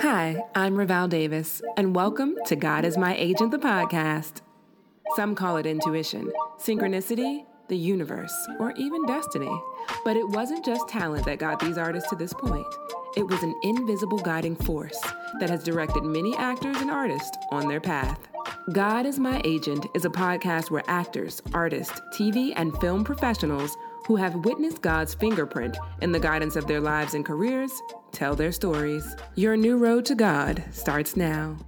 Hi, I'm Raval Davis, and welcome to God is My Agent, the podcast. Some call it intuition, synchronicity, the universe, or even destiny. But it wasn't just talent that got these artists to this point. It was an invisible guiding force that has directed many actors and artists on their path. God is My Agent is a podcast where actors, artists, TV, and film professionals who have witnessed God's fingerprint in the guidance of their lives and careers tell their stories. Your new road to God starts now.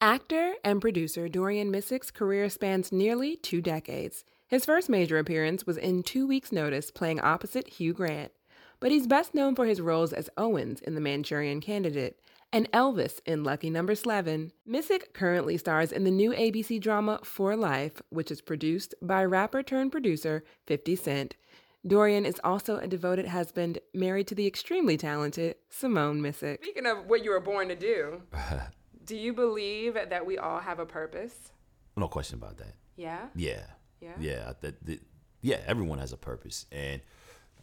Actor and producer Dorian Missick's career spans nearly two decades. His first major appearance was in Two Weeks' Notice, playing opposite Hugh Grant. But he's best known for his roles as Owens in The Manchurian Candidate and Elvis in Lucky Number Slevin. Missick currently stars in the new ABC drama For Life, which is produced by rapper turned producer 50 Cent. Dorian is also a devoted husband, married to the extremely talented Simone Missick. Speaking of what you were born to do, do you believe that we all have a purpose? No question about that. Yeah? Yeah. Yeah. Yeah. That, that, yeah. Everyone has a purpose, and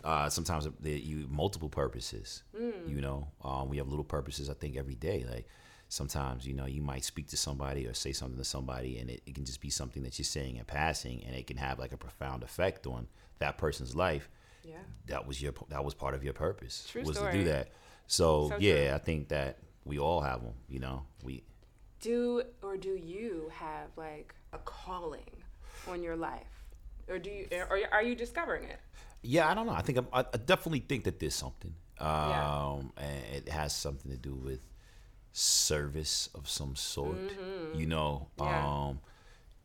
uh, sometimes they you multiple purposes. Mm. You know, um, we have little purposes. I think every day, like sometimes you know you might speak to somebody or say something to somebody, and it, it can just be something that you're saying in passing, and it can have like a profound effect on that person's life. Yeah. That was your that was part of your purpose True was story. to do that. So, So yeah, true. I think that we all have them. You know, we Do or do you have like a calling on your life? Or do you or are you discovering it? Yeah, I don't know. I think I'm, I, I definitely think that there's something. Um, Yeah. and it has something to do with service of some sort. Mm-hmm. You know, Yeah. um,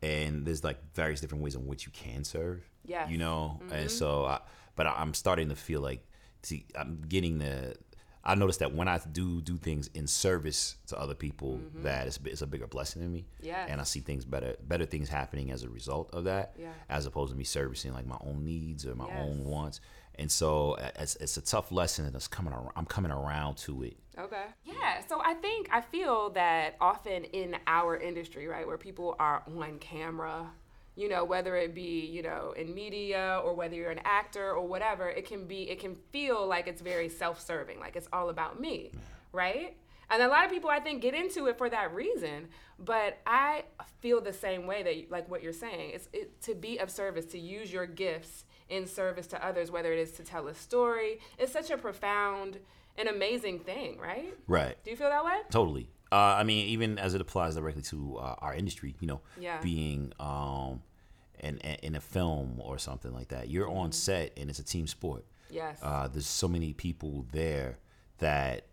and there's like various different ways in which you can serve. Yeah. You know, Mm-hmm. and so, I, but I- I'm starting to feel like, see, I'm getting the. I noticed that when I do do things in service to other people, that it's, it's a bigger blessing to me. Mm-hmm. And I see things better, better things happening as a result of that, Yeah. as opposed to me servicing like my own needs or my Yes. own wants. And so it's, it's a tough lesson, and it's coming. Around, I'm coming around to it. Okay. Yeah. So I think I feel that often in our industry, right, where people are on camera, you know, whether it be you know in media or whether you're an actor or whatever, it can be it can feel like it's very self-serving, like it's all about me, right? And a lot of people I think get into it for that reason, but I feel the same way that like what you're saying. It's it, to be of service, to use your gifts in service to others, whether it is to tell a story. It's such a profound and amazing thing, right? Right. Do you feel that way? Totally. Uh, I mean, even as it applies directly to uh, our industry, you know, Yeah. being um, in, in a film or something like that, you're on mm-hmm. set and it's a team sport. Yes. Uh, there's so many people there that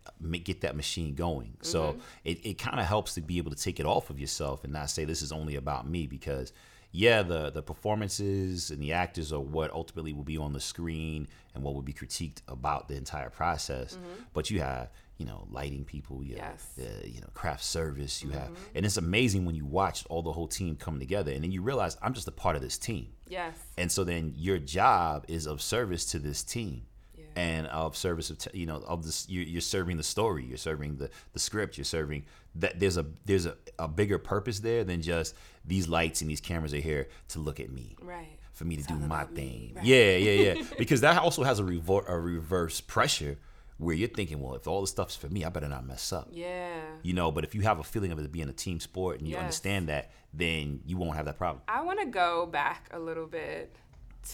get that machine going. So mm-hmm. it, it kind of helps to be able to take it off of yourself and not say this is only about me because yeah, the the performances and the actors are what ultimately will be on the screen and what will be critiqued about the entire process. Mm-hmm. But you have you know lighting people, you have Yes. uh, you know craft service, you have, and it's amazing when you watch all the whole team come together, and then you realize I'm just a part of this team. yes. And so then your job is of service to this team. Yeah. And of service of t- you know of this you're, you're serving the story you're serving the the script you're serving that there's a there's a, a bigger purpose there than just these lights and these cameras are here to look at me Right. for me to do my thing right. yeah yeah yeah because that also has a, revor- a reverse pressure where you're thinking well if all the stuff's for me I better not mess up Yeah. you know but if you have a feeling of it being a team sport and you Yes. understand that then you won't have that problem I want to go back a little bit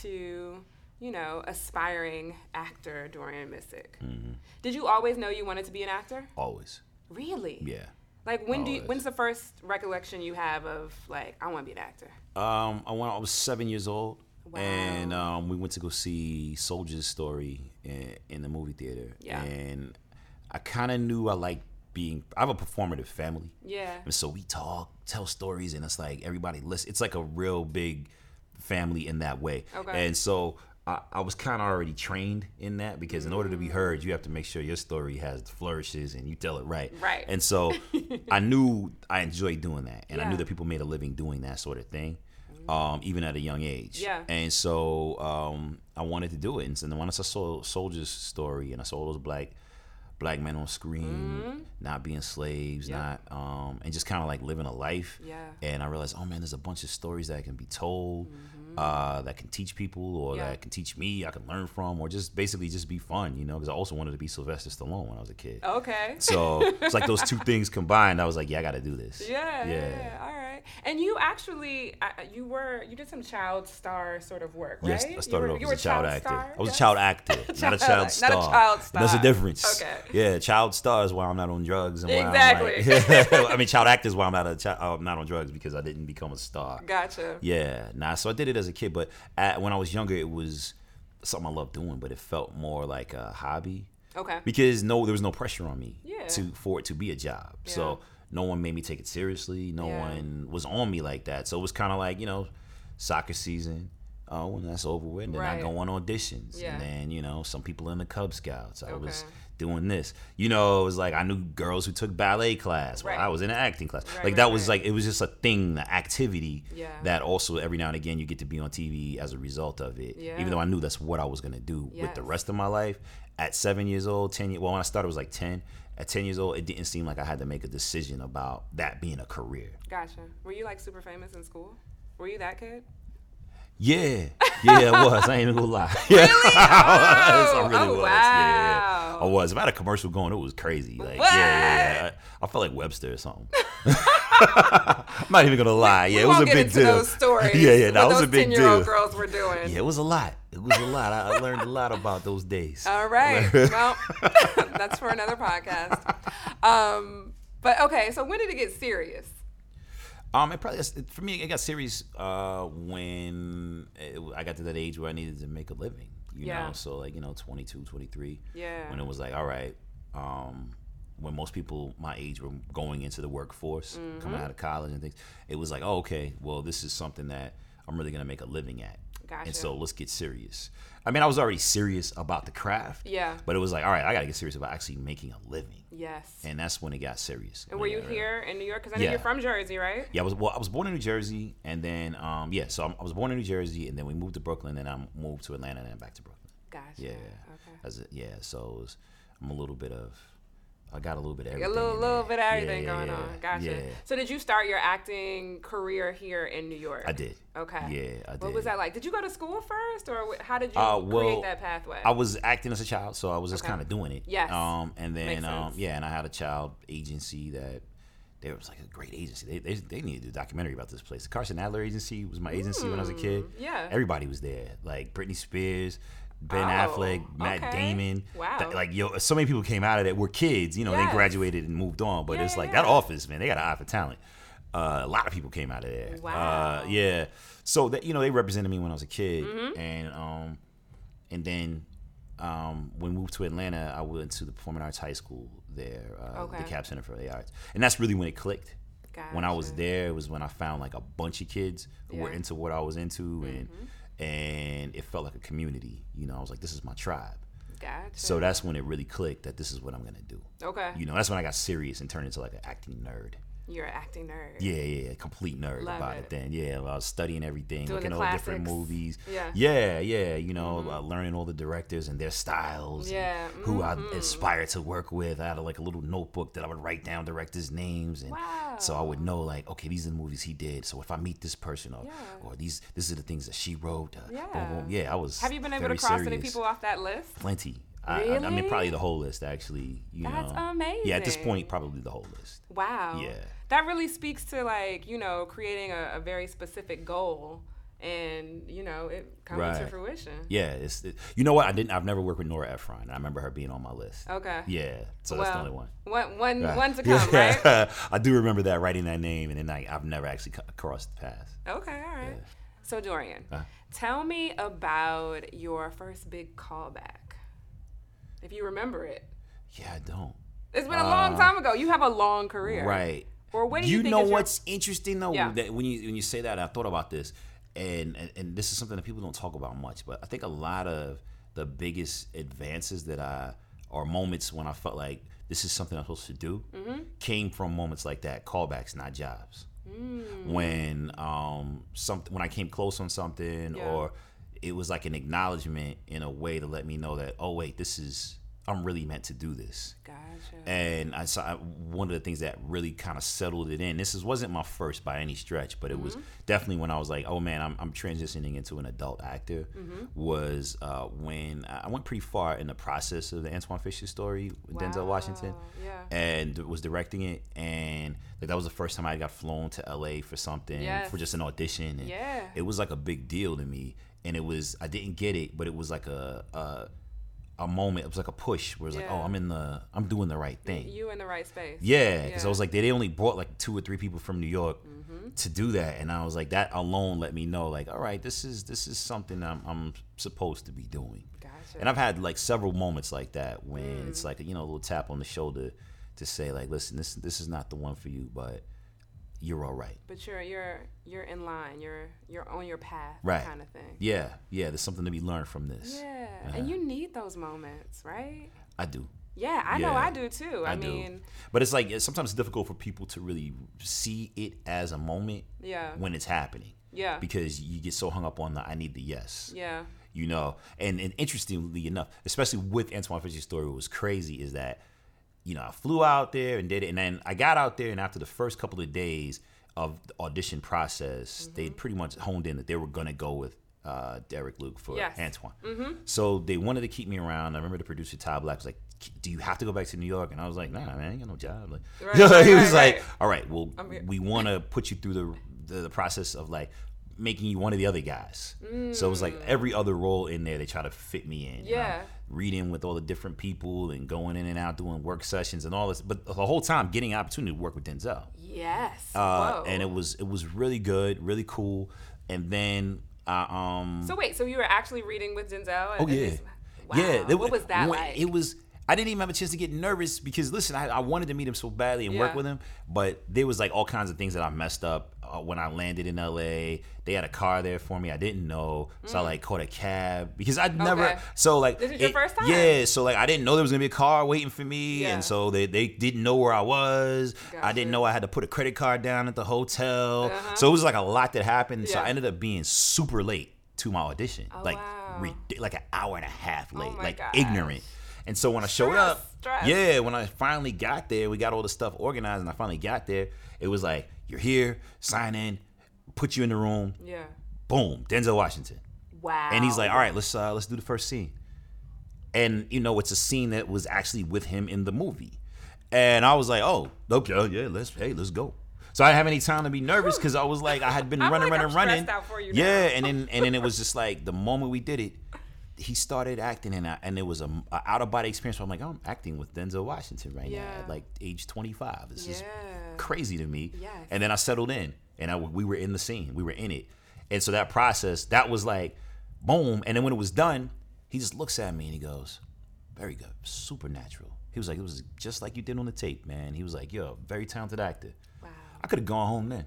to, you know, aspiring actor Dorian Missick. Mm-hmm. Did you always know you wanted to be an actor? always Really? yeah Like when do you, when's the first recollection you have of like I want to be an actor? Um, I went. I was seven years old, Wow. and um, we went to go see Soldier's Story in, in the movie theater. Yeah. And I kind of knew I liked being. I have a performative family, Yeah. and so we talk, tell stories, and it's like everybody listen. It's like a real big family in that way. Okay. And so. I, I was kind of already trained in that because in order to be mm. heard, you have to make sure your story has flourishes and you tell it right. Right. And so I knew I enjoyed doing that, and I knew that people made a living doing that sort of thing, um, even at a young age. Yeah. And so um, I wanted to do it, and so then once I saw Soldier's story, and I saw those black black men on screen, not being slaves, Mm-hmm. Yeah. not um, and just kind of like living a life. Yeah. And I realized, oh man, there's a bunch of stories that can be told. uh, that can teach people or Yeah. that can teach me, I can learn from, or just basically just be fun, you know. Because I also wanted to be Sylvester Stallone when I was a kid. Okay. So it's like those two things combined. I was like, yeah, I got to do this. Yeah, yeah, Yeah. yeah. All right. And you actually, uh, you were, you did some child star sort of work, right? Yes, I started off you as were a child, actor. star? I was Yes. a child actor, not a Child- child not a star. child And There's a difference. Okay. Yeah, child star is why I'm not on drugs, and why Exactly. I'm like, I mean, child actor is why I'm not a child, uh, not on drugs because I didn't become a star. Gotcha. Yeah, nah. So I did it as a kid, but at, when I was younger, it was something I loved doing, but it felt more like a hobby Okay. because no, there was no pressure on me Yeah. to for it to be a job. Yeah. So no one made me take it seriously. No Yeah. one was on me like that. So it was kind of like you know, soccer season. Oh, when that's over with, and then Right. I go on auditions, Yeah. and then you know, some people in the Cub Scouts. I was Okay. Doing this. You know, it was like I knew girls who took ballet class. Well, Right. I was in an acting class. Right, like that right, was like it was just a thing, the activity Yeah. that also every now and again you get to be on TV as a result of it. Yeah. Even though I knew that's what I was gonna do with the rest of my life. At seven years old, ten years well when I started it was like ten. At ten years old, it didn't seem like I had to make a decision about that being a career. Gotcha. Were you like super famous in school? Were you that kid? Yeah, yeah, I was. I ain't even gonna lie. Yeah, I was. I really Oh, was. Yeah, yeah. I was. If I had a commercial going, it was crazy. Like, What? yeah, yeah. I, I felt like Webster or something. I'm not even gonna lie. Yeah, we it was a big deal. those stories. yeah, yeah, that was a big 10-year-old deal. girls were doing. Yeah, it was a lot. It was a lot. I, I learned a lot about those days. All right. well, that's for another podcast. Um, but okay, so when did it get serious? Um, it probably for me it got serious uh, when it, I got to that age where I needed to make a living. You Yeah. know, so like you know, 22, 23. Yeah. When it was like, all right, um, when most people my age were going into the workforce, Mm-hmm. coming out of college and things, it was like, oh, okay, well, this is something that I'm really gonna make a living at. Gotcha. And so let's get serious. I mean, I was already serious about the craft. Yeah. But it was like, all right, I gotta get serious about actually making a living. Yes. And that's when it got serious. And were you got- here in New York? Because I know Yeah. you're from Jersey, right? yeah, I was well. I was born in New Jersey, and then um, yeah, so I'm, I was born in New Jersey, and then we moved to Brooklyn, and I moved to Atlanta, and then back to Brooklyn. Gotcha. Yeah, Okay. As a, yeah. So was, I'm a little bit of, I got a little bit of A everything. little, little bit of everything Yeah, going on. Gotcha. Yeah, So did you start your acting career here in New York? I did. Okay. Yeah, I did. What was that like? Did you go to school first, or how did you Uh, well, create that pathway? I was acting as a child, so I was just Okay. kind of doing it. Yes. Um, and then um, yeah, and I had a child agency that. There was like a great agency. They, they, they needed to do a documentary about this place. The Carson Adler agency was my agency when I was a kid. Mm, yeah. Everybody was there. Like Britney Spears, Ben Oh, Affleck, Matt okay. Damon. Wow. Th- like yo, so many people came out of that. Were kids, you know. Yes. They graduated and moved on. But Yeah, it's like yeah, that office, man. They got an eye for talent. Uh, a lot of people came out of there. Wow. Uh, yeah. So that you know they represented me when I was a kid, Mm-hmm. and um, and then um, when we moved to Atlanta, I went to the Performing Arts High School there, uh, Okay. the Cap Center for the Arts, and that's really when it clicked. When I was there, it was when I found like a bunch of kids who were Yeah. Mm-hmm. into what I was into, and and it felt like a community. You know, I was like, this is my tribe. Gotcha. So that's when it really clicked that this is what I'm gonna do. okay. You know, that's when I got serious and turned into like an acting nerd. You're an acting nerd. Yeah, yeah, complete nerd Love about it. it. Then, yeah, I was studying everything, Doing looking at all the different movies. Yeah. yeah, yeah. You know, uh, learning all the directors and their styles. Yeah, who mhm. I aspired to work with. I had a, like a little notebook that I would write down directors' names, and so I would know like, okay, these are the movies he did. So if I meet this person, or Yeah. or these, these are the things that she wrote. Uh, Yeah. boom, boom. yeah. I was. Have you been able to cross any people off that list? Plenty. I, I, I mean, probably the whole list actually. You That's know. Yeah, at this point, probably the whole list. Wow. Yeah. That really speaks to like, you know, creating a, a very specific goal and, you know, it coming to fruition. Yeah, it's it, you know what I didn't. I've never worked with Nora Ephron. and I remember her being on my list. Okay. Yeah, so that's the only one. One, one, Right. one to come, right? I do remember that writing that name, and then I, I've never actually crossed paths. Okay, all right. Yeah. So, Dorian, Uh. tell me about your first big callback. If you remember it. Yeah, I don't. It's been a long time ago. You have a long career. Uh, Right. Or what do you, think know is your- what's interesting though? Yeah. That when you when you say that, I thought about this, and, and and this is something that people don't talk about much. But I think a lot of the biggest advances that I or moments when I felt like this is something I'm supposed to do Mm-hmm. came from moments like that, callbacks, not jobs. Mm. When um something when I came close on something Yeah. or it was like an acknowledgement in a way to let me know that oh wait this is I'm really meant to do this. Gotcha. And I saw one of the things that really kind of settled it in. This is, wasn't my first by any stretch, but it was definitely when I was like, "Oh man, I'm, I'm transitioning into an adult actor." Was uh, when I went pretty far in the process of the Antwone Fisher story with Denzel Washington, yeah. and was directing it, and like that was the first time I got flown to LA for something Yes. for just an audition. And Yeah. it was like a big deal to me, and it was I didn't get it, but it was like a. a a moment, it was like a push where it's like, oh, I'm in the, I'm doing the right thing. You in the right space. Yeah, because I was like, they, they only brought like two or three people from New York Mm-hmm. to do that, and I was like, that alone let me know, like, all right, this is this is something I'm, I'm supposed to be doing. Gotcha. And I've had like several moments like that when Mm. it's like you know a little tap on the shoulder to say like, listen, this this is not the one for you, but you're all right. But you're you're you're in line. You're you're on your path. Right. Kind of thing. Yeah, yeah, there's something to be learned from this. Yeah. Uh-huh. And you need those moments, right? I do. Yeah, I know I do too. I, I do. mean, But it's like sometimes it's sometimes difficult for people to really see it as a moment yeah. when it's happening. Yeah. Because you get so hung up on the I need the yes. Yeah. You know, and, and interestingly enough, especially with Antwone Fisher's story, what was crazy is that, you know, I flew out there and did it, and then I got out there, and after the first couple of days of the audition process, Mm-hmm. they pretty much honed in that they were gonna go with uh, Derek Luke for Yes. Antwone. So they wanted to keep me around. I remember the producer Todd Black was like, "Do you have to go back to New York?" And I was like, "Nah, man, I ain't got no job." Like, Right, he was right, like, "All right, well, we want to put you through the, the the process of like." Making you one of the other guys, so it was like every other role in there they try to fit me in. and I'm Yeah. Reading with all the different people and going in and out doing work sessions and all this, but the whole time getting an opportunity to work with Denzel Yes. uh, and it was it was really good, really cool. And then I um So wait, so you were actually reading with Denzel? oh yeah, Wow. yeah. there what was that when- like? It was. I didn't even have a chance to get nervous because listen, I, I wanted to meet him so badly and work with him, but there was like all kinds of things that I messed up uh, when I landed in LA. They had a car there for me. I didn't know, so I like caught a cab because I'd never. Mm. Okay. So like This is your first time? Yeah, so like I didn't know there was gonna be a car waiting for me, Yeah. and so they they didn't know where I was. I didn't know I had to put a credit card down at the hotel. Uh-huh. So it was like a lot that happened. So I ended up being super late to my audition, Oh, like wow. rid- like an hour and a half late, my like gosh. ignorant. And so when I showed Stress, up, stress. yeah, when I finally got there, we got all the stuff organized, and I finally got there. It was like you're here, sign in, put you in the room, yeah. boom, Denzel Washington. Wow. And he's like, "All right, let's uh, let's do the first scene." And you know, it's a scene that was actually with him in the movie. And I was like, "Oh, okay, yeah, let's hey, let's go." So I didn't have any time to be nervous because I was like, I had been running, like, running, running. out for you yeah, now. and then and then it was just like the moment we did it, he started acting, and I, and it was a, a out of body experience. Where I'm like, I'm acting with Denzel Washington right now, at like age 25. This is crazy to me. Yes. And then I settled in, and I, we were in the scene. We were in it, and so that process, that was like, boom. And then when it was done, he just looks at me and he goes, "Very good, supernatural." He was like, "It was just like you did on the tape, man." He was like, "Yo, very talented actor." Wow. I could have gone home then.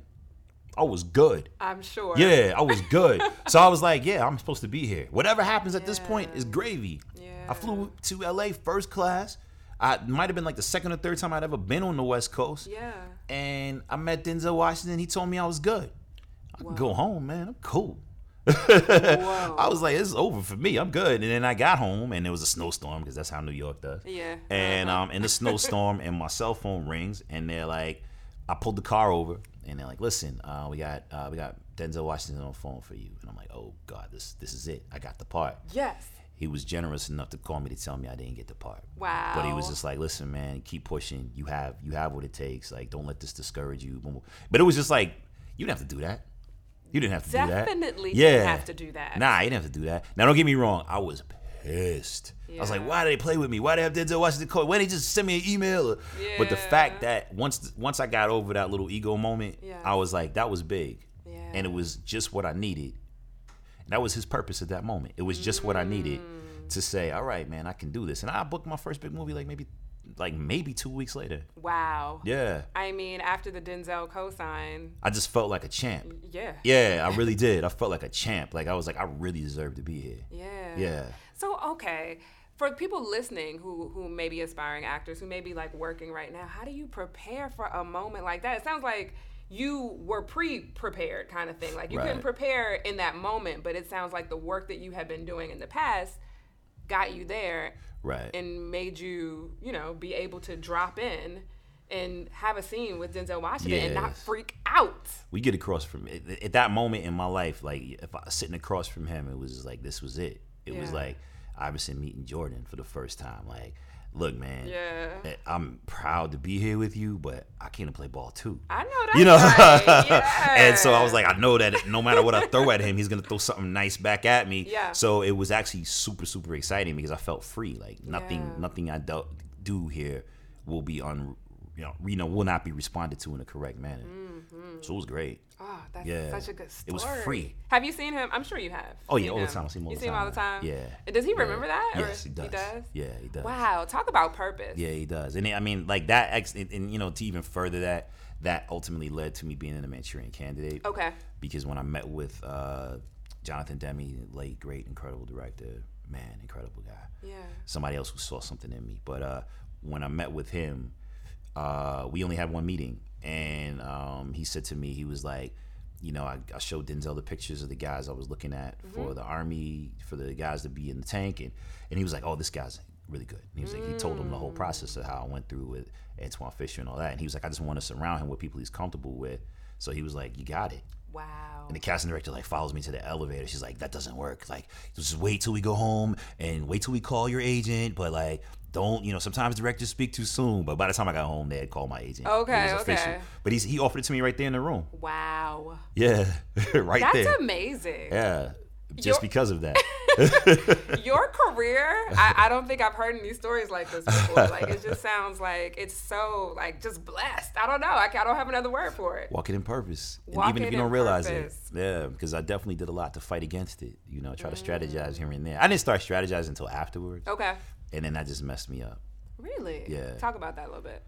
I was good. I'm sure. Yeah, I was good. so I was like, yeah, I'm supposed to be here. Whatever happens at this point is gravy. Yeah. I flew to LA first class. I might have been like the second or third time I'd ever been on the West Coast. Yeah. And I met Denzel Washington. He told me I was good. I can go home, man. I'm cool. I was like, it's over for me. I'm good. And then I got home and it was a snowstorm because that's how New York does. Yeah. And Uh-huh. um, in the snowstorm, and my cell phone rings, and they're like, I pulled the car over, and they're like, listen, uh, we got uh, we got Denzel Washington on the phone for you, and I'm like, oh god, this this is it. I got the part. yes. He was generous enough to call me to tell me I didn't get the part. Wow. But he was just like, listen, man, keep pushing. You have you have what it takes. Like, don't let this discourage you. But it was just like, you didn't have to do that. You didn't have to do that. Definitely Yeah. didn't have to do that. Nah, you didn't have to do that. Now, don't get me wrong. I was pissed. I was like, why did they play with me? Why did they have Denzel Washington call? Why didn't they just send me an email? But the fact that once once I got over that little ego moment, Yeah. I was like, that was big. Yeah. And it was just what I needed. And that was his purpose at that moment. It was just what I needed Mm. to say, all right, man, I can do this. And I booked my first big movie like maybe like maybe two weeks later. Wow. Yeah. I mean, after the Denzel cosign, I just felt like a champ. yeah. Yeah, I really did. I felt like a champ. Like I was like, I really deserve to be here. Yeah. Yeah. So okay, for people listening who who may be aspiring actors, who may be like working right now, how do you prepare for a moment like that? It sounds like you were pre-prepared kind of thing. Like you couldn't prepare in that moment, but it sounds like the work that you had been doing in the past got you there. Right. and made you, you know, be able to drop in and have a scene with Denzel Washington and not freak out. we get across from at, at that moment in my life. Like if I sitting across from him, it was like this was it. It was like Iverson meeting Jordan for the first time. Like, look, man, Yeah. eh, I'm proud to be here with you, but I came to play ball too. I know that. you know, right. and so I was like, I know that no matter what I throw at him, he's gonna throw something nice back at me. Yeah. So it was actually super, super exciting because I felt free. Like nothing, Yeah. nothing I do, do here will be un, you know, you know, will not be responded to in a correct manner. So it was great. Oh, that's Yeah. such a good It was free. Have you seen him? I'm sure you have. Oh, yeah, all the time. I see him all you the see him all the time. time. Yeah. Does he Yeah. remember that? or Yes, he does. He does. Yeah, he does. Wow, talk about purpose. Yeah, he does. And I mean, like that, ex- and, and you know, to even further that, that ultimately led to me being in a Manchurian Candidate. Okay. Because when I met with uh, Jonathan Demme, late, great, incredible director, man, incredible guy. Yeah. Somebody else who saw something in me. But uh, when I met with him, uh, we only had one meeting, and um, he said to me, he was like, you know, I, I showed Denzel the pictures of the guys I was looking at mm-hmm. for the army, for the guys to be in the tank, and and he was like, oh, this guy's really good. And he was like, he told him the whole process of how I went through with Antwone Fisher and all that, and he was like, I just want to surround him with people he's comfortable with. So he was like, you got it. Wow. And the casting director like follows me to the elevator. She's like, "That doesn't work. Like, just wait till we go home and wait till we call your agent. But like, don't you know? Sometimes directors speak too soon. But by the time I got home, they had called my agent. Okay, was official. okay. But he's, he offered it to me right there in the room. Wow. Yeah, right That's there. That's amazing. yeah, just You're- because of that. Your career, I, I don't think I've heard any stories like this before. Like it just sounds like it's so like just blessed. I don't know. I, I don't have another word for it. Walking in purpose, and Walking even if you don't realize purpose. it, yeah, because I definitely did a lot to fight against it. You know, try to strategize Mm. here and there. I didn't start strategizing until afterwards, Okay. And then that just messed me up. Really? Yeah. Talk about that a little bit.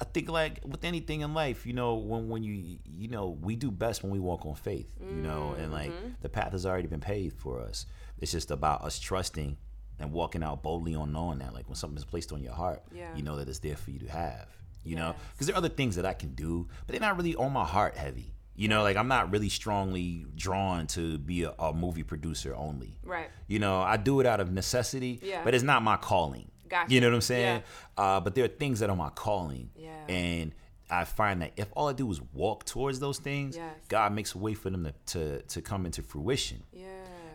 I think like with anything in life, you know, when when you you know, we do best when we walk on faith, you know, and like Mm-hmm. the path has already been paved for us. It's just about us trusting and walking out boldly on knowing that like when something is placed on your heart, Yeah. you know that it's there for you to have. You know, because there are other things that I can do, but they're not really on my heart heavy. You know, like I'm not really strongly drawn to be a, a movie producer only. Right. You know, I do it out of necessity, Yeah. but it's not my calling. Gotcha. You know what I'm saying? Uh, but there are things that are my calling. Yeah. And I find that if all I do is walk towards those things, Yes. God makes a way for them to, to, to come into fruition. Yeah.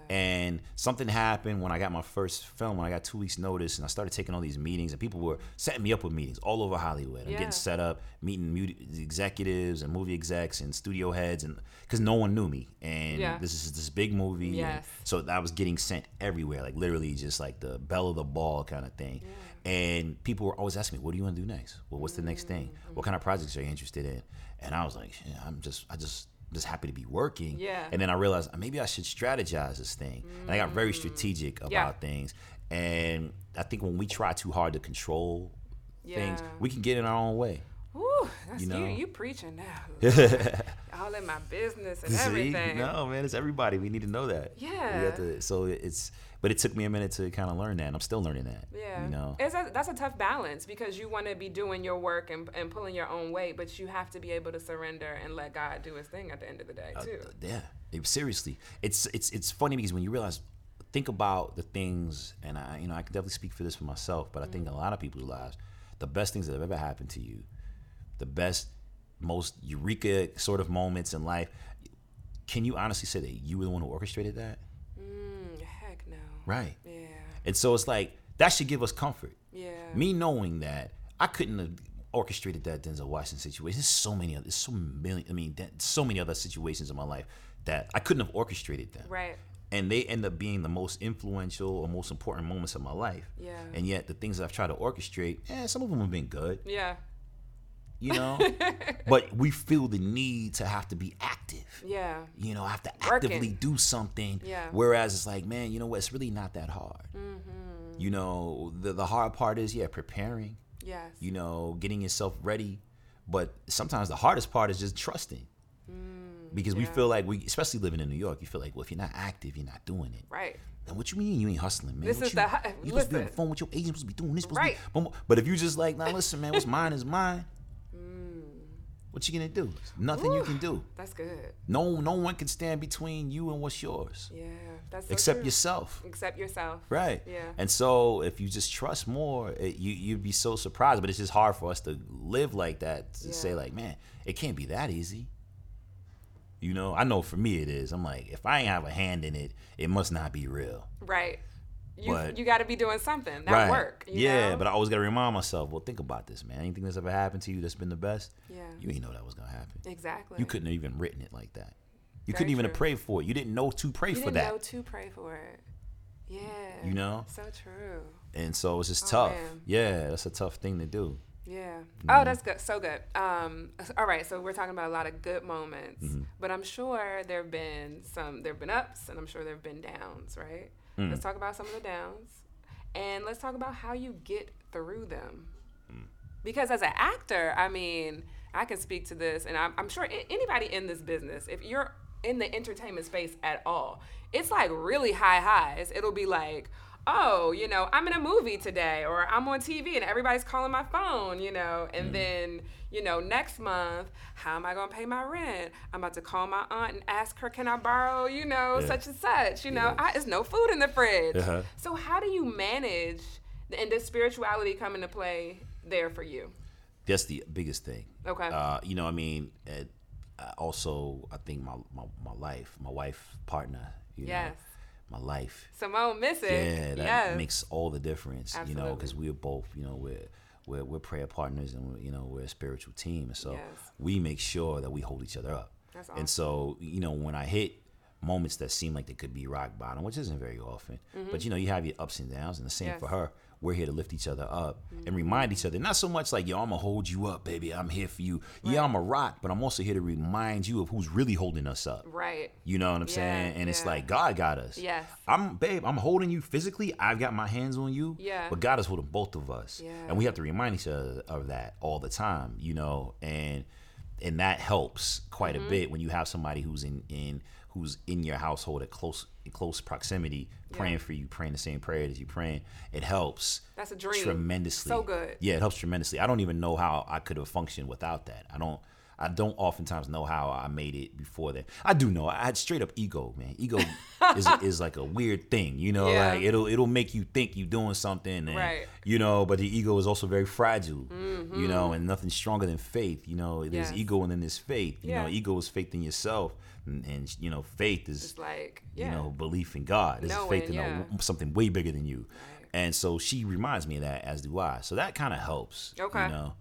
And something happened when I got my first film, when I got two weeks notice, and I started taking all these meetings, and people were setting me up with meetings all over Hollywood. I'm Yeah. getting set up, meeting executives and movie execs and studio heads, and because no one knew me, and Yeah. this is this big movie, and Yes. so I was getting sent everywhere, like literally just like the bell of the ball kind of thing. And people were always asking me, "What do you want to do next? Well, what's the next thing? Mm-hmm. What kind of projects are you interested in?" And I was like, "Yeah, "I'm just, I just." Just happy to be working, Yeah. And then I realized uh, maybe I should strategize this thing, and I got very strategic about Yeah. things. And I think when we try too hard to control things, we can get in our own way. Whew, that's You you, know? you. preaching now. All in my business and See? everything. No, man, it's everybody. We need to know that. We Yeah. have to, so it's, but it took me a minute to kind of learn that. And I'm still learning that. Yeah. You know. It's a, that's a tough balance because you want to be doing your work and, and pulling your own weight, but you have to be able to surrender and let God do his thing at the end of the day, too. Uh, yeah. It- seriously, it's it's it's funny because when you realize, think about the things, and I you know I can definitely speak for this for myself, but I think Mm-hmm. a lot of people's lives, the best things that have ever happened to you, the best, most eureka sort of moments in life. Can you honestly say that you were the one who orchestrated that? Right. Yeah. And so it's like that should give us comfort. Yeah. Me knowing that I couldn't have orchestrated that Denzel Washington situation. There's so many other, there's so million. I mean, so many other situations in my life that I couldn't have orchestrated them. Right. And they end up being the most influential or most important moments of my life. Yeah. And yet the things that I've tried to orchestrate, eh, some of them have been good, Yeah. You know. but we feel the need to have to be active. Yeah. You know, I have to Working. actively do something. Yeah. Whereas it's like, man, you know what? It's really not that hard. Mm-hmm. You know, the the hard part is yeah, preparing. Yes. You know, getting yourself ready. But sometimes the hardest part is just trusting. because we Mm, feel like we, especially living in New York, you feel like, well, if you're not active, you're not doing it. right. Then what you mean you ain't hustling, man? This What is you, the you supposed to be on the phone with your agent, supposed to be doing this, supposed Right. to be, but if you just like, now listen, man, what's mine is mine. What you gonna do? Nothing you can do. That's good. No, no one can stand between you and what's yours, Yeah, that's so except true. yourself. Except yourself. Right. Yeah. And so if you just trust more, it, you you'd be so surprised. But it's just hard for us to live like that to say like, man, it can't be that easy. You know, I know for me it is. I'm like, if I ain't have a hand in it, it must not be real. Right. You But- you got to be doing something. That right. work. you yeah, know? but I always gotta remind myself. Well, think about this, man. Anything that's ever happened to you that's been the best, yeah. you ain't know that was gonna happen. exactly. You couldn't have even written it like that. You Very couldn't even have prayed for it. You didn't know to pray You for didn't that. know to pray for it. Yeah. You know? So true. and so it's just Oh, tough. man. Yeah, that's a tough thing to do. Yeah. Mm-hmm. Oh, that's good. So good. Um, all right. So we're talking about a lot of good moments, Mm-hmm. but I'm sure there have been some. There have been ups, and I'm sure there have been downs. Right. Mm. Let's talk about some of the downs, and let's talk about how you get through them. Mm. Because as an actor, I mean, I can speak to this, and I'm, I'm sure anybody in this business, if you're in the entertainment space at all, it's like really high highs. It'll be like, oh, you know, I'm in a movie today, or I'm on TV and everybody's calling my phone, you know, and then, you know, next month, how am I gonna pay my rent? I'm about to call my aunt and ask her, can I borrow, you know, Yeah. such and such, you know, Yeah. I, there's no food in the fridge. Uh-huh. So how do you manage, and does spirituality come into play there for you? That's the biggest thing. Okay. Uh, you know, I mean, uh, also, I think my, my, my life, my wife partner, you Yes. know, my life. Simone Missick. Yeah, that yes. makes all the difference, you know, because we're both, you know, we're, we're, we're prayer partners and, we're, you know, we're a spiritual team. And so Yes. we make sure that we hold each other up. That's And so, you know, when I hit moments that seem like they could be rock bottom, which isn't very often, but you know, you have your ups and downs, and the same Mm-hmm. Yes. Mm-hmm. for her. We're here to lift each other up and remind each other. Not so much like, yo, I'm gonna hold you up, baby. I'm here for you. Yeah, I'm a rock, but I'm also here to remind you of who's really holding us up. Right. You know what I'm Yeah, saying? And it's like God got us. Yes. I'm babe, I'm holding you physically. I've got my hands on you. Yeah. But God is holding both of us. Yeah. And we have to remind each other of that all the time, you know, and and that helps quite Mm-hmm. a bit when you have somebody who's in in who's in your household at close in close proximity, praying Yeah. for you, praying the same prayer as you praying. It helps That's a dream. tremendously. So good. Yeah, it helps tremendously. I don't even know how I could have functioned without that. I don't. I don't oftentimes know how I made it before that. I do know. I had straight up ego, man. Ego is is like a weird thing, you know. Yeah. Like it'll it'll make you think you're doing something, and Right. you know. But the ego is also very fragile, you know, and nothing stronger than faith. You know, there's Mm-hmm. Yes. ego and then there's faith. You know, ego is faith in yourself, and, and you know, faith is It's like, yeah. you know, belief in God. This is Knowing, faith in a- something way bigger than you. Right. And so she reminds me of that, as do I. So that kind of helps. Okay. You know?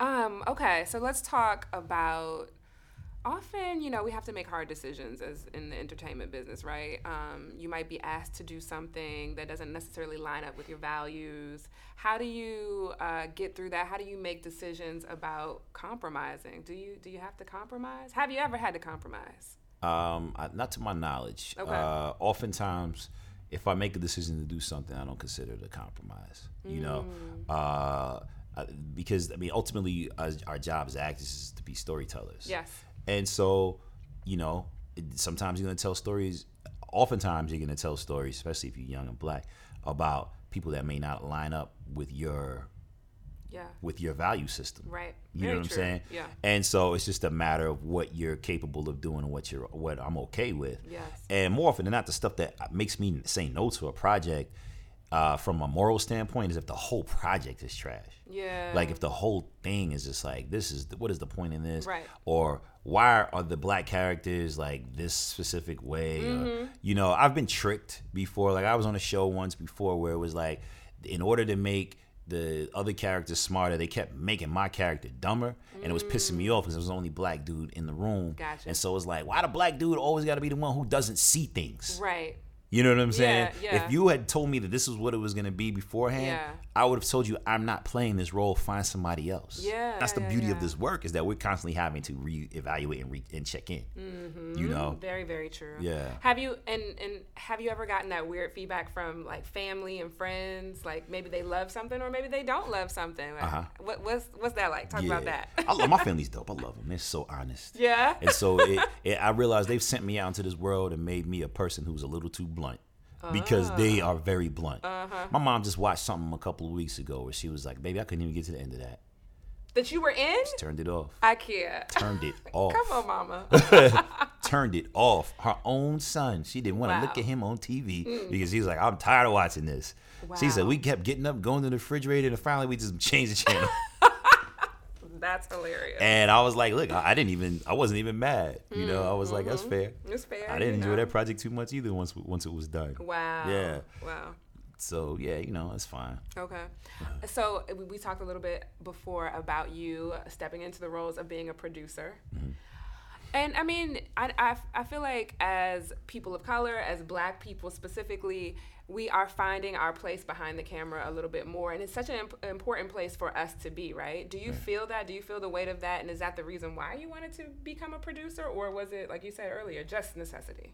Um, okay, so let's talk about often, you know, we have to make hard decisions as in the entertainment business, right? Um, you might be asked to do something that doesn't necessarily line up with your values. How do you uh, get through that? How do you make decisions about compromising? Do you do you have to compromise? Have you ever had to compromise? Um, I, not to my knowledge. Okay. Uh, oftentimes, if I make a decision to do something, I don't consider it a compromise. You know, Mm. Uh, because I mean, ultimately, our job as actors is to be storytellers. Yes. And so, you know, sometimes you're gonna tell stories. Oftentimes, you're gonna tell stories, especially if you're young and black, about people that may not line up with your Yeah. with your value system. Right. You Very know what true. I'm saying? Yeah. And so it's just a matter of what you're capable of doing and what you're what I'm okay with. Yes. And more often than not, the stuff that makes me say no to a project uh, from a moral standpoint is if the whole project is trash. Yeah. Like if the whole thing is just like this is what is the point in this? Right. Or why are the black characters like this specific way? Mm-hmm. Or, you know, I've been tricked before. Like I was on a show once before where it was like, in order to make the other characters smarter, they kept making my character dumber, and it was pissing me off because there was the only black dude in the room. Gotcha. And so it's like, why the black dude always got to be the one who doesn't see things? right. You know what I'm saying? Yeah, yeah. If you had told me that this was what it was going to be beforehand, Yeah. I would have told you I'm not playing this role. Find somebody else. Yeah, that's the yeah, beauty of this work is that we're constantly having to reevaluate and re- and check in. You know, Very, very true. Yeah. Have you and and have you ever gotten that weird feedback from like family and friends? Like maybe they love something or maybe they don't love something. Like, Uh-huh. What what's what's that like? Talk yeah. about that. I love my family's dope. I love them. They're so honest. yeah. And so it, it, I realized they've sent me out into this world and made me a person who's a little too blunt because they are very blunt. Uh-huh. My mom just watched something a couple of weeks ago where she was like, "Baby, I couldn't even get to the end of that." that you were in? She turned it off. I can't. Turned it off. Come on, mama. turned it off. Her own son. She didn't want to Wow. look at him on TV because he was like, I'm tired of watching this. She said we kept getting up, going to the refrigerator, and finally we just changed the channel. That's hilarious. and I was like, look, I, I didn't even, I wasn't even mad. You know, I was like, that's mm-hmm. fair. It's fair. I didn't enjoy know. that project too much either once once it was done. Wow. Yeah. Wow. So yeah, you know, it's fine. Okay. So we- we talked a little bit before about you stepping into the roles of being a producer. Mm-hmm. And I mean, I, I, I feel like as people of color, as black people specifically, we are finding our place behind the camera a little bit more. And it's such an imp- important place for us to be, right? Do you feel that? Do you feel the weight of that? And is that the reason why you wanted to become a producer? Or was it, like you said earlier, just necessity?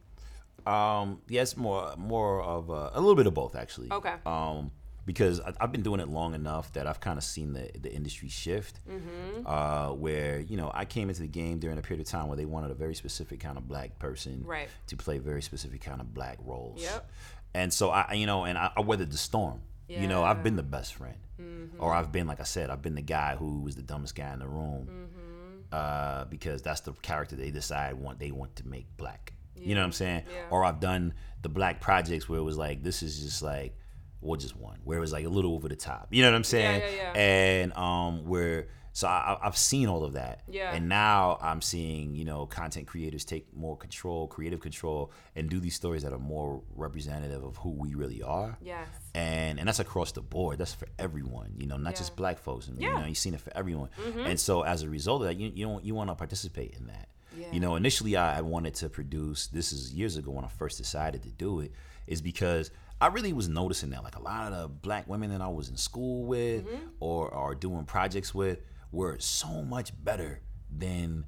Um, yes, more more of a, a little bit of both actually. Okay. Um, because I, I've been doing it long enough that I've kind of seen the the industry shift. Mm-hmm. Uh, where you know I came into the game during a period of time where they wanted a very specific kind of black person Right. to play very specific kind of black roles. Yep. And so I, you know, and I, I weathered the storm. You know, I've been the best friend, Mm-hmm. or I've been, like I said, I've been the guy who was the dumbest guy in the room, Mm-hmm. uh, because that's the character they decide want they want to make black. You know what I'm saying? Yeah. Or I've done the black projects where it was like this is just like, well, just one, where it was like a little over the top. You know what I'm saying? yeah, yeah. And um, where so I, I've seen all of that. Yeah. And now I'm seeing you know content creators take more control, creative control, and do these stories that are more representative of who we really are Yes. and and that's across the board. That's for everyone, you know, not Yeah. just black folks. And Yeah. Mm-hmm. you know, you've seen it for everyone. And so as a result of that, you you don't, you want to participate in that. Yeah. You know, initially I, I wanted to produce. This is years ago when I first decided to do it. Is because I really was noticing that like a lot of the black women that I was in school with Mm-hmm. or or doing projects with were so much better than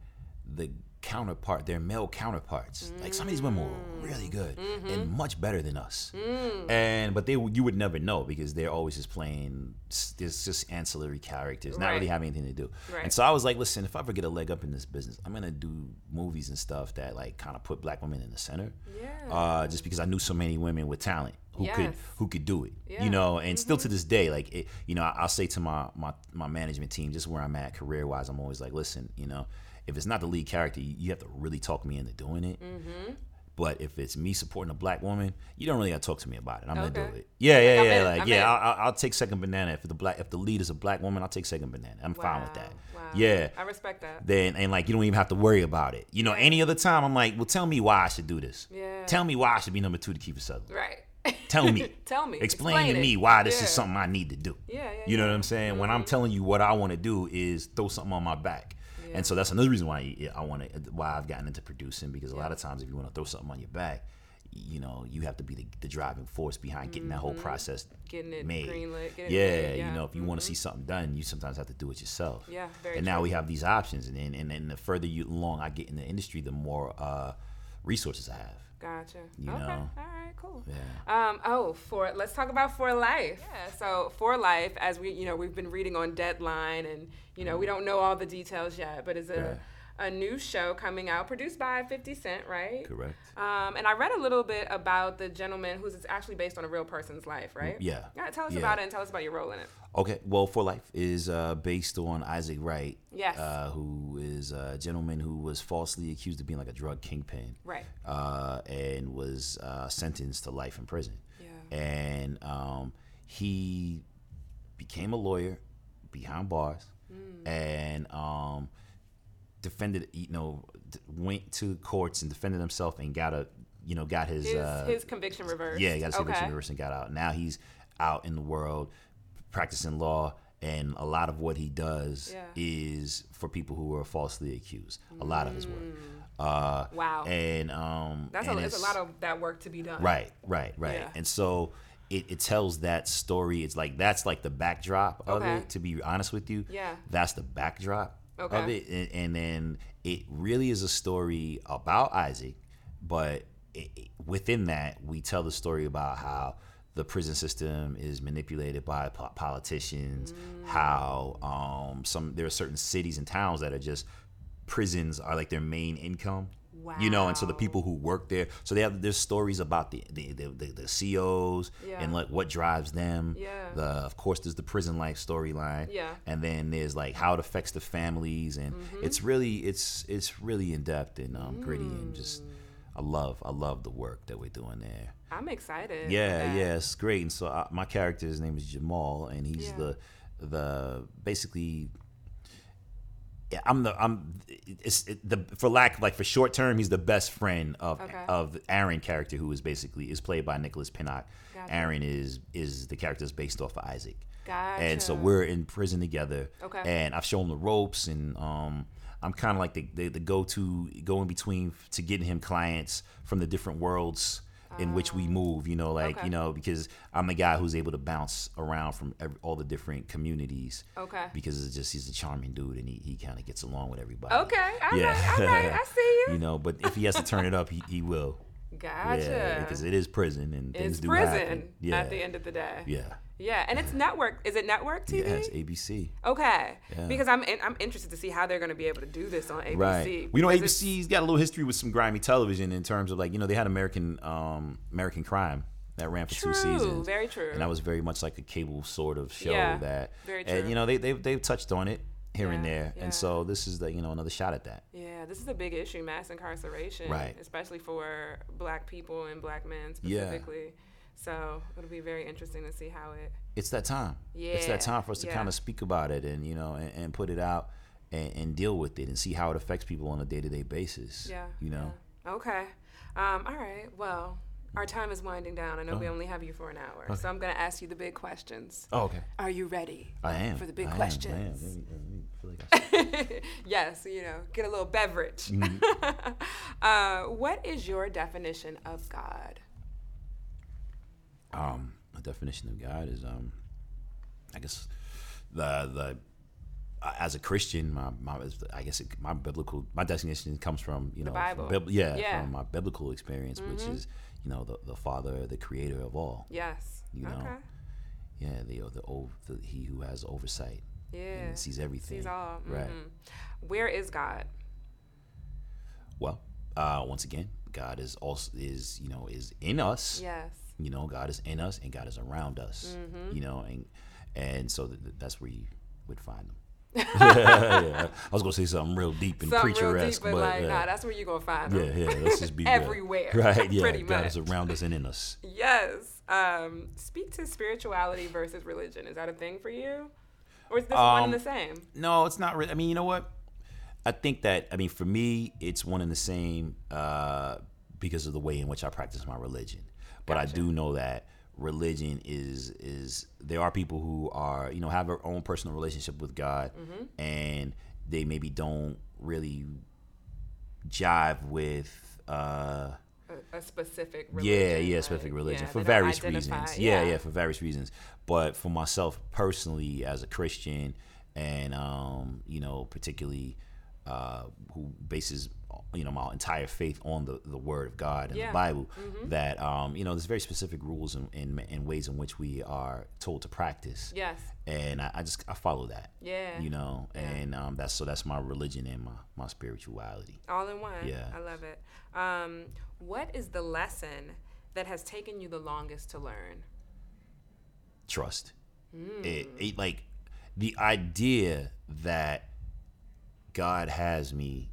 the counterpart, their male counterparts. Like some of these women were really good Mm-hmm. and much better than us. Mm. And but they you would never know because they're always just playing s- it's just ancillary characters, not really having anything to do. Right. And so I was like, listen, if I ever get a leg up in this business, I'm gonna do movies and stuff that like kind of put black women in the center. Yeah. Uh, just because I knew so many women with talent who could who could do it. Yeah. Mm-hmm. You know, and still to this day, like it, you know, I- I'll say to my my my management team, just where I'm at career wise, I'm always like, listen, you know, if it's not the lead character, you, you have to really talk me into doing it. Mm-hmm. But if it's me supporting a black woman, you don't really got to talk to me about it. I'm gonna do it. Yeah, yeah, I'm yeah. Like, I'm yeah. I'll, I'll- take second banana if the black if the lead is a black woman. I'll take second banana. I'm fine with that. Wow. Yeah. I respect that. Then and like you don't even have to worry about it. You know, any other time I'm like, well, tell me why I should do this. Yeah. Tell me why I should be number two to Kiefer Sutherland. Right. Tell me. Tell me. Explain, to it. me why this Yeah. is something I need to do. Yeah, yeah, You know yeah. what I'm saying? When I'm telling you what I want to do is throw something on my back. And so that's another reason why I want to why I've gotten into producing because a lot of times if you want to throw something on your back, you know, you have to be the, the driving force behind getting that whole process Mm-hmm. Getting it made. greenlit, getting it yeah, made, yeah. you know, if you want Mhm. to see something done, you sometimes have to do it yourself. Yeah, very And now we have these options, and and, and, and the further you along I get in the industry, the more uh, resources I have. Gotcha. You okay. know. All right. Cool. Yeah. Um, oh, for let's talk about For Life. Yeah. So For Life, as we you know we've been reading on Deadline, and you know we don't know all the details yet, but it's a Right. A new show coming out, produced by Fifty Cent, right? Correct. Um, and I read a little bit about the gentleman who's it's actually based on a real person's life, right? Yeah. Yeah. Tell us Yeah. about it and tell us about your role in it. Okay, well, For Life is uh, based on Isaac Wright, Yes. uh, who is a gentleman who was falsely accused of being like a drug kingpin, Right. uh, and was uh, sentenced to life in prison. Yeah. And um, he became a lawyer behind bars, Hmm. and um, defended, you know, went to courts and defended himself and got a, you know, got his His, uh, his conviction reversed. yeah, he got his conviction reversed and got out. Now he's out in the world practicing law, and a lot of what he does Yeah. is for people who are falsely accused. A lot of his work. Uh, Mm. Wow. And um, That's and a, it's a lot of that work to be done. Right, right, right. Yeah. And so it, it tells that story. It's like that's like the backdrop of Okay. it. To be honest with you, Yeah. that's the backdrop of Okay. it, and, and then it really is a story about Isaac, but it, it- within that we tell the story about how the prison system is manipulated by po- politicians. Mm. How um, some there are certain cities and towns that are just prisons are like their main income. You know, and so the people who work there, so they have there's stories about the the the, the, the COs Yeah. and like what drives them. Yeah. The of course there's the prison life storyline. Yeah. And then there's like how it affects the families, and Mm-hmm. it's really it's it's really in depth and um, gritty and just Mm. I love I love the work that we're doing there. I'm excited. Yeah, yeah, it's great. And so uh, my character, his name is Jamal, and he's Yeah. the the basically. I'm the I'm it's it, the for lack of like for short term he's the best friend of Okay. of Aaron character who is basically is played by Nicholas Pinnock. Gotcha. Aaron is is the character that's based off of Isaac. Gotcha. And so we're in prison together. Okay. And I've shown him the ropes, and um, I'm kind of like the, the the go to go in between to getting him clients from the different worlds in which we move. You know, like. Okay. you know, because I'm the guy who's able to bounce around from every, all the different communities. Okay. Because it's just he's a charming dude, and he, he kind of gets along with everybody. Okay. All Yeah. right. All right. I see you. you know, but if he has to turn it up, he, he will. Gotcha. Yeah, because it is prison and things it's do prison happen. Yeah. at the end of the day. Yeah. Yeah, and it's network. Is it network TV? Yeah, it's ABC. Okay. Yeah. Because I'm in, I'm interested to see how they're going to be able to do this on ABC. Right. We know ABC's got a little history with some grimy television in terms of like you know they had American um, American Crime that ran for True, two seasons. very true. And that was very much like a cable sort of show Yeah, that. very true. And you know they they've, they've touched on it here and there, yeah. and so this is the you know another shot at that. Yeah, this is a big issue, mass incarceration, Right. especially for black people and black men specifically. Yeah. So it'll be very interesting to see how it. It's that time. Yeah. It's that time for us to yeah. kind of speak about it and you know and, and put it out and, and deal with it and see how it affects people on a day to day basis. Yeah. You know. yeah. Okay. Um, all right. Well, our time is winding down. I know we Oh. only have you for an hour, so I'm going to ask you the big questions. Oh, okay. Are you ready? I am For the big I am, I am. questions. Let me- let me feel like I- yes, you know, get a little beverage. Mm-hmm. uh, what is your definition of God? Um, a definition of God is, um, I guess, the the uh, as a Christian, my, my I guess it, my biblical my definition comes from you know from Bible. bib- yeah, Yeah. from my biblical experience, which is you know the the Father, the Creator of all. Yes. You know, okay. Yeah, the the, the he who has oversight Yeah. and sees everything. Sees all. Right. mhm. Where is God? Well, uh, once again, God is also is you know is in us. Yes. You know god is in us and god is around us Mm-hmm. you know and and so th- th- that's where you would find them yeah, i was gonna say something real deep and Something preacher-esque deep, but, like, yeah. nah, that's where you gonna find them. yeah yeah. let's just be real. Everywhere, right yeah pretty god is around us and in us Yes. Um, speak to spirituality versus religion. Is that a thing for you, or is this one Um, and the same? no it's not really i mean you know what i think that i mean for me it's one and the same uh because of the way in which i practice my religion but i do know that religion is is there are people who are you know have their own personal relationship with god Mm-hmm. and they maybe don't really jive with uh A, a specific religion. yeah, yeah, specific religion yeah, for various identify- reasons. Yeah, yeah, for various reasons. But for myself personally, as a Christian, and um, you know, particularly uh, who bases you know my entire faith on the, the Word of God and Yeah. the Bible, that um, you know, there's very specific rules and, and, and ways in which we are told to practice. Yes. And I, I just I follow that. Yeah. You know, Yeah. and um, that's so that's my religion and my my spirituality. All in one. Yeah. I love it. Um, what is the lesson that has taken you the longest to learn? trust. Hmm. It, it like the idea that God has me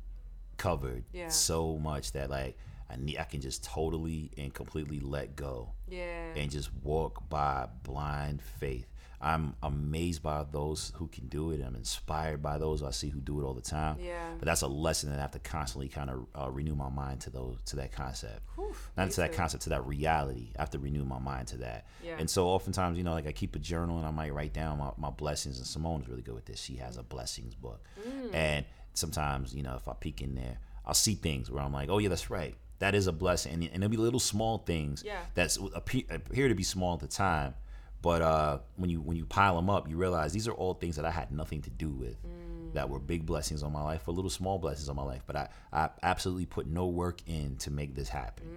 covered Yeah. so much that like I need I can just totally and completely let go Yeah. and just walk by blind faith. I'm amazed by those who can do it. I'm inspired by those I see who do it all the time. Yeah. But that's a lesson that I have to constantly kind of uh, renew my mind to those to that concept. Whew, Not to that too. concept, to that reality. I have to renew my mind to that. Yeah. And so oftentimes, you know, like I keep a journal and I might write down my, my blessings. And Simone is really good with this. She has a blessings book. Mm. And sometimes, you know, if I peek in there, I'll see things where I'm like, oh, yeah, that's right. That is a blessing. And, and there'll be little small things Yeah. that appear, appear to be small at the time. But uh, when you when you pile them up, you realize these are all things that I had nothing to do with. Mm. That were big blessings on my life, or little small blessings on my life. But I, I absolutely put no work in to make this happen.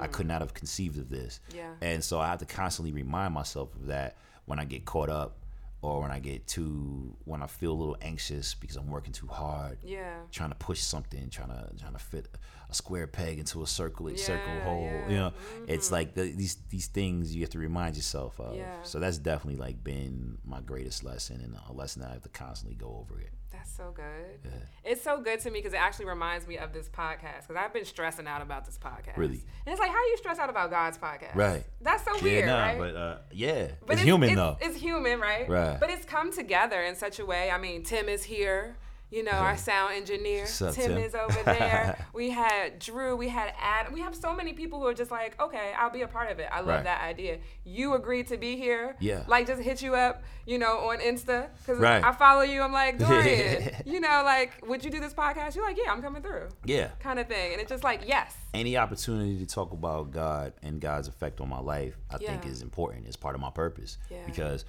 I could not have conceived of this. Mm-hmm. Yeah. And so I have to constantly remind myself of that when I get caught up or when I get too when I feel a little anxious because I'm working too hard, Yeah. trying to push something, trying to trying to fit a square peg into a circle Yeah, circle hole. yeah. Mm-hmm. You know, it's like the, these these things you have to remind yourself of. Yeah. So that's definitely like been my greatest lesson and a lesson that I have to constantly go over it. That's so good. It's so good to me because it actually reminds me of this podcast because I've been stressing out about this podcast. Really? And it's like, how do you stress out about God's podcast? Right. That's so weird, yeah, nah, right? but uh, yeah, But it's, human it's, though. It's human, right? Right. But it's come together in such a way. I mean, Tim is here. You know, our sound engineer. Tim, Tim? is over there. we had Drew. We had Adam. We have so many people who are just like, okay, I'll be a part of it. I love Right. that idea. You agreed to be here. Yeah. Like, just hit you up, you know, on Insta. Because Right. I follow you. I'm like, Dorian, you know, like, would you do this podcast? You're like, yeah, I'm coming through. yeah. Kind of thing. And it's just like, yes. Any opportunity to talk about God and God's effect on my life, I think is important. It's part of my purpose Yeah. because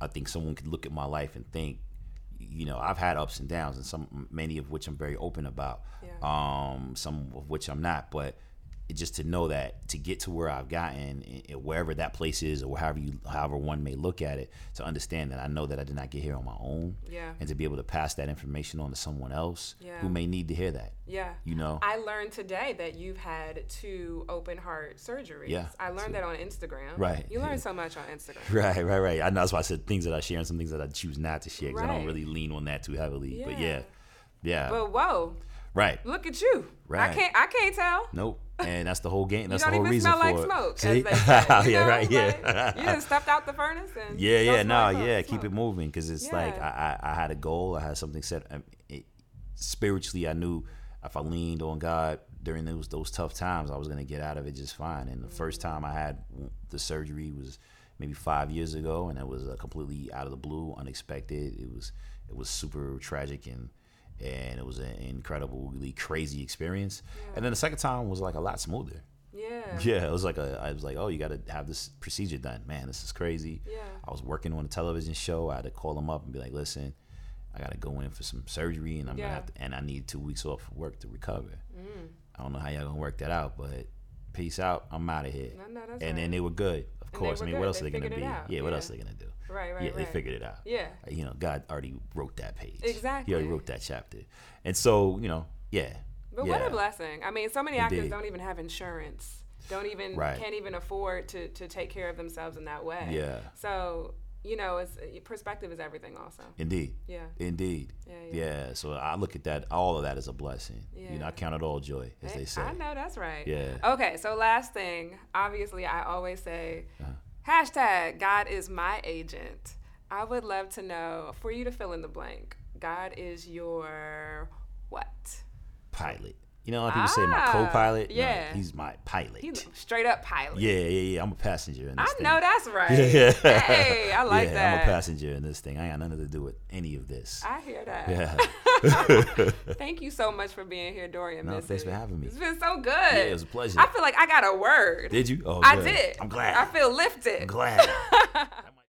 I think someone could look at my life and think, you know, I've had ups and downs, and some many of which I'm very open about. Yeah. Um, some of which I'm not, but just to know that to get to where I've gotten, wherever that place is, or however you, however one may look at it, to understand that I know that I did not get here on my own, Yeah. and to be able to pass that information on to someone else Yeah. who may need to hear that. Yeah. You know, I learned today that you've had two open heart surgeries. Yeah, I learned that on Instagram. Right. You learn so much on Instagram. Right, right, right. I know that's why I said things that I share and some things that I choose not to share because I don't really lean on that too heavily. But Yeah. yeah, yeah, But whoa, right. look at you. Right. I can't I can't tell. Nope. And that's the whole game. That's the whole reason for like it. smoke, See? say. You yeah, know? right. Like, Yeah. you just stepped out the furnace and yeah, yeah. No, like yeah. smoke. Keep it moving because it's like I, I, I had a goal. I had something set. um, It, spiritually, I knew if I leaned on God during those those tough times, I was gonna get out of it just fine. And the first Mm-hmm. time I had the surgery was maybe five years ago, and it was uh, completely out of the blue, unexpected. It was it was super tragic and and it was an incredibly crazy experience. And then the second time was like a lot smoother. Yeah. Yeah, it was like a. I was like, oh, you got to have this procedure done. Man, this is crazy. Yeah. I was working on a television show. I had to call them up and be like, listen, I got to go in for some surgery, and I'm Yeah. gonna have to, and I need two weeks off from work to recover. Mm. I don't know how y'all gonna work that out, but peace out. I'm out of here. No, no, and then they were good, of course. I mean, good. what else They are they gonna be? it. Yeah, what else are they gonna do? Right, right, yeah, they figured it out. Yeah. You know, God already wrote that page. Exactly. He already wrote that chapter, and so you know, yeah. But yeah. what a blessing. I mean, so many actors don't even have insurance. Don't even Right. can't even afford to to take care of themselves in that way. Yeah. So, you know, it's perspective is everything also. Indeed. Yeah. Indeed. Yeah, Yeah, yeah. So I look at that, all of that as a blessing. Yeah. You know, I count it all joy, as Hey, they say. I know that's right. Yeah. Okay, so last thing, obviously, I always say Uh-huh. hashtag God is my agent. I would love to know for you to fill in the blank. God is your what? Pilot. You know, a lot of people say my Ah, co-pilot. No, yeah. he's my pilot. He's straight up pilot. yeah, yeah, yeah. I'm a passenger in this thing. I thing. know that's right. Yeah. Hey, I like yeah, that. I'm a passenger in this thing. I ain't got nothing to do with any of this. I hear that. yeah. Thank you so much for being here, Dorian. No, Missy. thanks for having me. It's been so good. Yeah, it was a pleasure. I feel like I got a word. Did you? Oh, I good. did. I'm glad. I feel lifted. I'm glad.